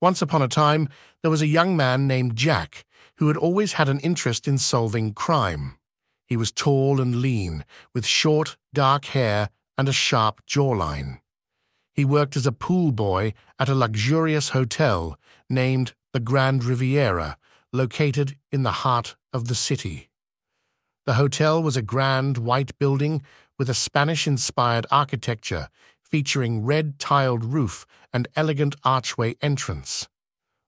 Once upon a time, there was a young man named Jack who had always had an interest in solving crime. He was tall and lean, with short, dark hair and a sharp jawline. He worked as a pool boy at a luxurious hotel named the Grand Riviera, located in the heart of the city. The hotel was a grand white building with a Spanish-inspired architecture featuring red-tiled roof and elegant archway entrance.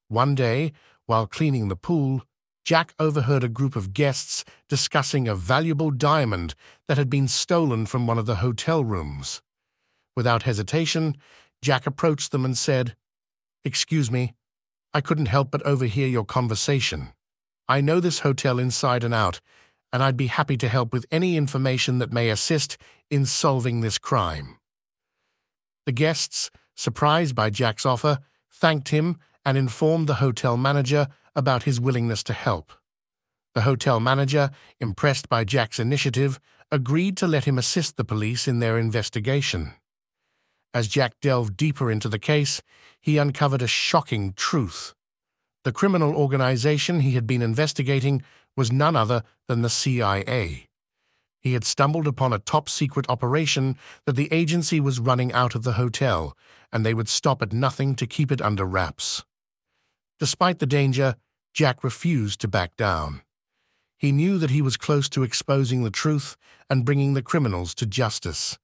One day, while cleaning the pool, Jack overheard a group of guests discussing a valuable diamond that had been stolen from one of the hotel rooms. Without hesitation, Jack approached them and said, Excuse me, I couldn't help but overhear your conversation. I know this hotel inside and out, and I'd be happy to help with any information that may assist in solving this crime. The guests, surprised by Jack's offer, thanked him and informed the hotel manager about his willingness to help. The hotel manager, impressed by Jack's initiative, agreed to let him assist the police in their investigation. As Jack delved deeper into the case, he uncovered a shocking truth. The criminal organization he had been investigating was none other than the CIA. He had stumbled upon a top-secret operation that the agency was running out of the hotel, and they would stop at nothing to keep it under wraps. Despite the danger, Jack refused to back down. He knew that he was close to exposing the truth and bringing the criminals to justice.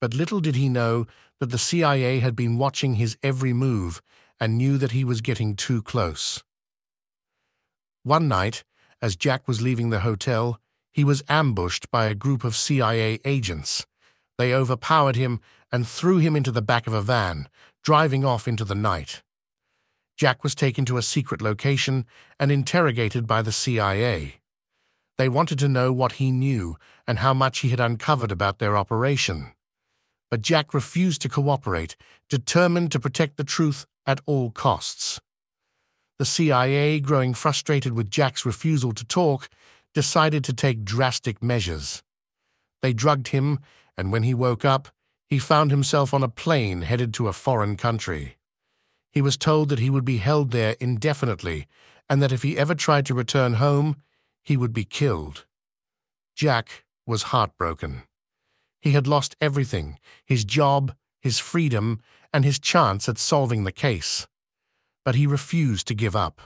But little did he know that the CIA had been watching his every move and knew that he was getting too close. One night, as Jack was leaving the hotel, he was ambushed by a group of CIA agents. They overpowered him and threw him into the back of a van, driving off into the night. Jack was taken to a secret location and interrogated by the CIA. They wanted to know what he knew and how much he had uncovered about their operation. But Jack refused to cooperate, determined to protect the truth at all costs. The CIA, growing frustrated with Jack's refusal to talk, decided to take drastic measures. They drugged him, and when he woke up, he found himself on a plane headed to a foreign country. He was told that he would be held there indefinitely, and that if he ever tried to return home, he would be killed. Jack was heartbroken. He had lost everything his job, his freedom, and his chance at solving the case. But he refused to give up.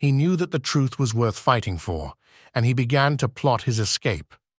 He knew that the truth was worth fighting for, and he began to plot his escape.